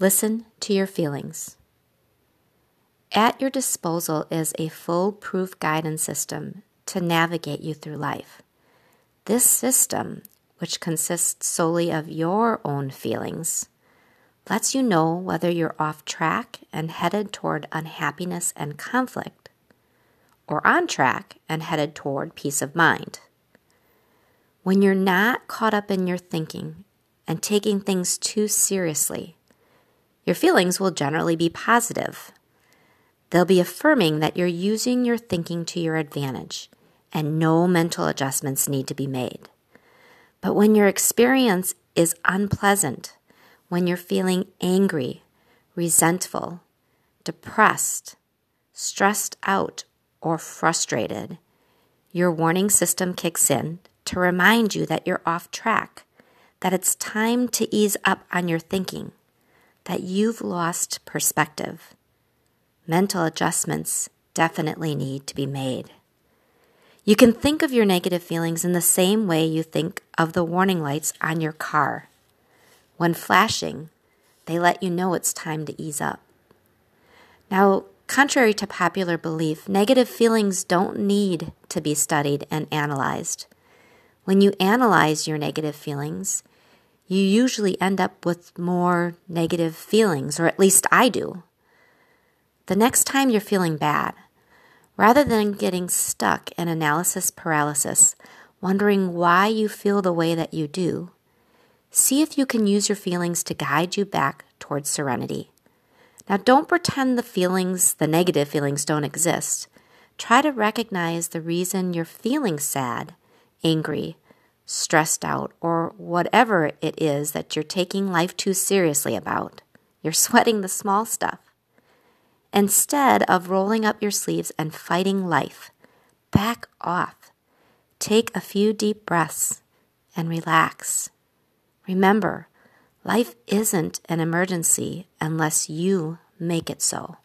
Listen to your feelings. At your disposal is a foolproof guidance system to navigate you through life. This system, which consists solely of your own feelings, lets you know whether you're off track and headed toward unhappiness and conflict, or on track and headed toward peace of mind. When you're not caught up in your thinking and taking things too seriously, your feelings will generally be positive They'll be affirming that you're using your thinking to your advantage and no mental adjustments need to be made. But when your experience is unpleasant, when you're feeling angry, resentful, depressed, stressed out, or frustrated, your warning system kicks in to remind you that you're off track, that it's time to ease up on your thinking, that you've lost perspective mental adjustments definitely need to be made. You can think of your negative feelings in the same way you think of the warning lights on your car. When flashing, they let you know it's time to ease up. Now, contrary to popular belief, negative feelings don't need to be studied and analyzed. When you analyze your negative feelings, you usually end up with more negative feelings, or at least I do the next time you're feeling bad, rather than getting stuck in analysis paralysis, wondering why you feel the way that you do, see if you can use your feelings to guide you back towards serenity. Now, don't pretend the feelings, the negative feelings, don't exist. Try to recognize the reason you're feeling sad, angry, stressed out, or whatever it is that you're taking life too seriously about. You're sweating the small stuff. Instead of rolling up your sleeves and fighting life, back off. Take a few deep breaths and relax. Remember, life isn't an emergency unless you make it so.